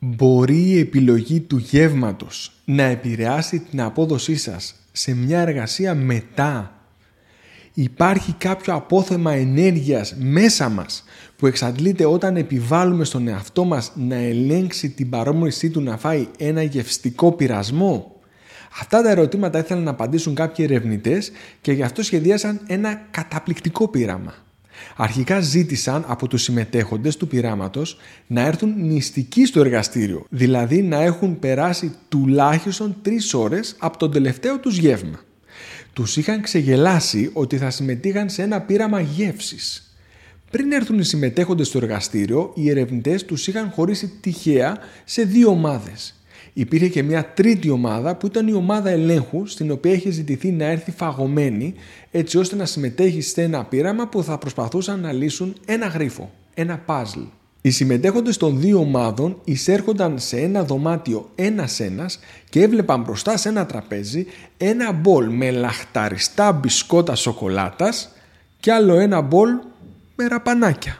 Μπορεί η επιλογή του γεύματος να επηρεάσει την απόδοσή σας σε μια εργασία μετά. Υπάρχει κάποιο απόθεμα ενέργειας μέσα μας που εξαντλείται όταν επιβάλλουμε στον εαυτό μας να ελέγξει την παρόμοιησή του να φάει ένα γευστικό πειρασμό; Αυτά τα ερωτήματα ήθελαν να απαντήσουν κάποιοι ερευνητές και γι' αυτό σχεδίασαν ένα καταπληκτικό πείραμα. Αρχικά ζήτησαν από τους συμμετέχοντες του πειράματος να έρθουν νηστικοί στο εργαστήριο, δηλαδή να έχουν περάσει τουλάχιστον τρεις ώρες από τον τελευταίο τους γεύμα. Τους είχαν ξεγελάσει ότι θα συμμετείχαν σε ένα πείραμα γεύσης. Πριν έρθουν οι συμμετέχοντες στο εργαστήριο, οι ερευνητές τους είχαν χωρίσει τυχαία σε δύο ομάδες υπήρχε και μια τρίτη ομάδα που ήταν η ομάδα ελέγχου στην οποία είχε ζητηθεί να έρθει φαγωμένη έτσι ώστε να συμμετέχει σε ένα πείραμα που θα προσπαθούσαν να λύσουν ένα γρίφο, ένα puzzle. Οι συμμετέχοντες των δύο ομάδων εισέρχονταν σε ένα δωμάτιο ένας-ένας και έβλεπαν μπροστά σε ένα τραπέζι ένα μπολ με λαχταριστά μπισκότα σοκολάτας και άλλο ένα μπολ με ραπανάκια.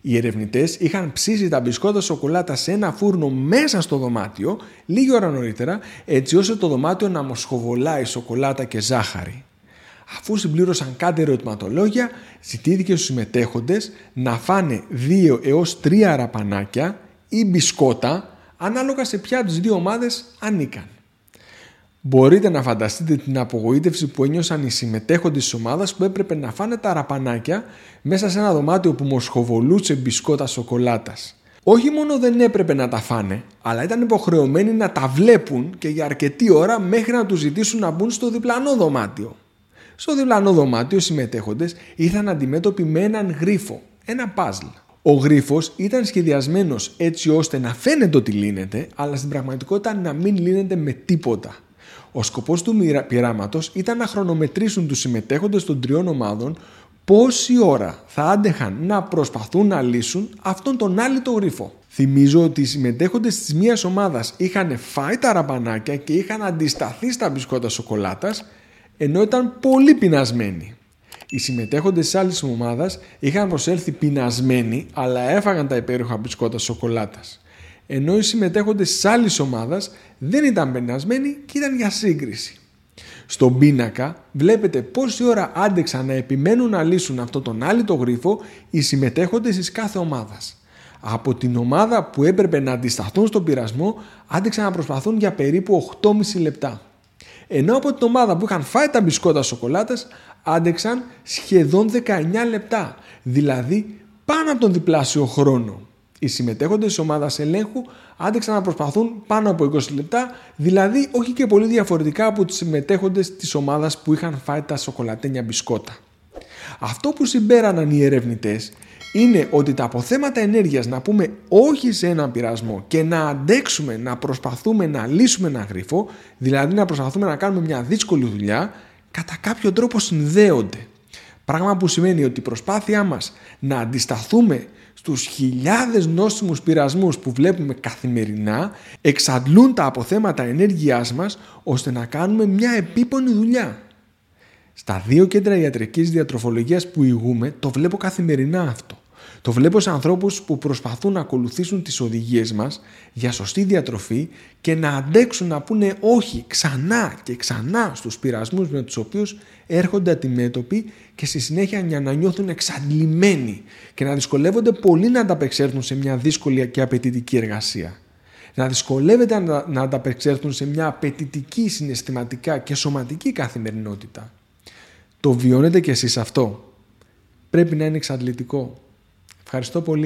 Οι ερευνητές είχαν ψήσει τα μπισκότα σοκολάτα σε ένα φούρνο μέσα στο δωμάτιο λίγη ώρα νωρίτερα, έτσι ώστε το δωμάτιο να μοσχοβολάει σοκολάτα και ζάχαρη. Αφού συμπλήρωσαν κάτι ερωτηματολόγια, ζητήθηκε στους συμμετέχοντες να φάνε 2 έως 3 αραπανάκια ή μπισκότα ανάλογα σε ποια τις δύο ομάδες ανήκαν. Μπορείτε να φανταστείτε την απογοήτευση που ένιωσαν οι συμμετέχοντες της ομάδας που έπρεπε να φάνε τα ραπανάκια μέσα σε ένα δωμάτιο που μοσχοβολούσε μπισκότα σοκολάτας. Όχι μόνο δεν έπρεπε να τα φάνε, αλλά ήταν υποχρεωμένοι να τα βλέπουν και για αρκετή ώρα μέχρι να τους ζητήσουν να μπουν στο διπλανό δωμάτιο. Στο διπλανό δωμάτιο οι συμμετέχοντες ήρθαν αντιμέτωποι με έναν γρίφο, ένα παζλ. Ο γρίφος ήταν σχεδιασμένος έτσι ώστε να φαίνεται ότι λύνεται, αλλά στην πραγματικότητα να μην λύνεται με τίποτα. Ο σκοπός του πειράματος ήταν να χρονομετρήσουν τους συμμετέχοντες των τριών ομάδων πόση ώρα θα άντεχαν να προσπαθούν να λύσουν αυτόν τον άλυτο γρίφο. Θυμίζω ότι οι συμμετέχοντες της μίας ομάδας είχαν φάει τα ραμπανάκια και είχαν αντισταθεί στα μπισκότα σοκολάτας ενώ ήταν πολύ πεινασμένοι. Οι συμμετέχοντες της άλλης ομάδας είχαν προσέλθει πεινασμένοι αλλά έφαγαν τα υπέροχα μπισκότα σοκολάτας ενώ οι συμμετέχοντες της άλλης ομάδας δεν ήταν πενασμένοι και ήταν για σύγκριση. Στον πίνακα βλέπετε πόση ώρα άντεξαν να επιμένουν να λύσουν αυτό τον το γρίφο οι συμμετέχοντες της κάθε ομάδας. Από την ομάδα που έπρεπε να αντισταθούν στον πειρασμό άντεξαν να προσπαθούν για περίπου 8,5 λεπτά. Ενώ από την ομάδα που είχαν φάει τα μπισκότα σοκολάτας άντεξαν σχεδόν 19 λεπτά, δηλαδή πάνω από τον διπλάσιο χρόνο. Οι συμμετέχοντες της ομάδας ελέγχου άντεξαν να προσπαθούν πάνω από 20 λεπτά, δηλαδή όχι και πολύ διαφορετικά από τους συμμετέχοντες της ομάδας που είχαν φάει τα σοκολατένια μπισκότα. Αυτό που συμπέραναν οι ερευνητές είναι ότι τα αποθέματα ενέργειας να πούμε όχι σε έναν πειρασμό και να αντέξουμε να προσπαθούμε να λύσουμε ένα γρίφο, δηλαδή να προσπαθούμε να κάνουμε μια δύσκολη δουλειά, κατά κάποιο τρόπο συνδέονται. Πράγμα που σημαίνει ότι η προσπάθειά μας να αντισταθούμε στους χιλιάδες νόστιμους πειρασμούς που βλέπουμε καθημερινά εξαντλούν τα αποθέματα ενέργειάς μας ώστε να κάνουμε μια επίπονη δουλειά. Στα δύο κέντρα ιατρικής διατροφολογίας που ηγούμε το βλέπω καθημερινά αυτό. Το βλέπω σε ανθρώπους που προσπαθούν να ακολουθήσουν τις οδηγίες μας για σωστή διατροφή και να αντέξουν να πούνε όχι ξανά και ξανά στους πειρασμούς με τους οποίους έρχονται αντιμέτωποι και στη συνέχεια για να νιώθουν εξαντλημένοι και να δυσκολεύονται πολύ να ανταπεξέλθουν σε μια δύσκολη και απαιτητική εργασία. Να δυσκολεύεται να ανταπεξέλθουν σε μια απαιτητική συναισθηματικά και σωματική καθημερινότητα. Το βιώνετε κι εσείς αυτό; Πρέπει να είναι εξαντλητικό. Ευχαριστώ πολύ.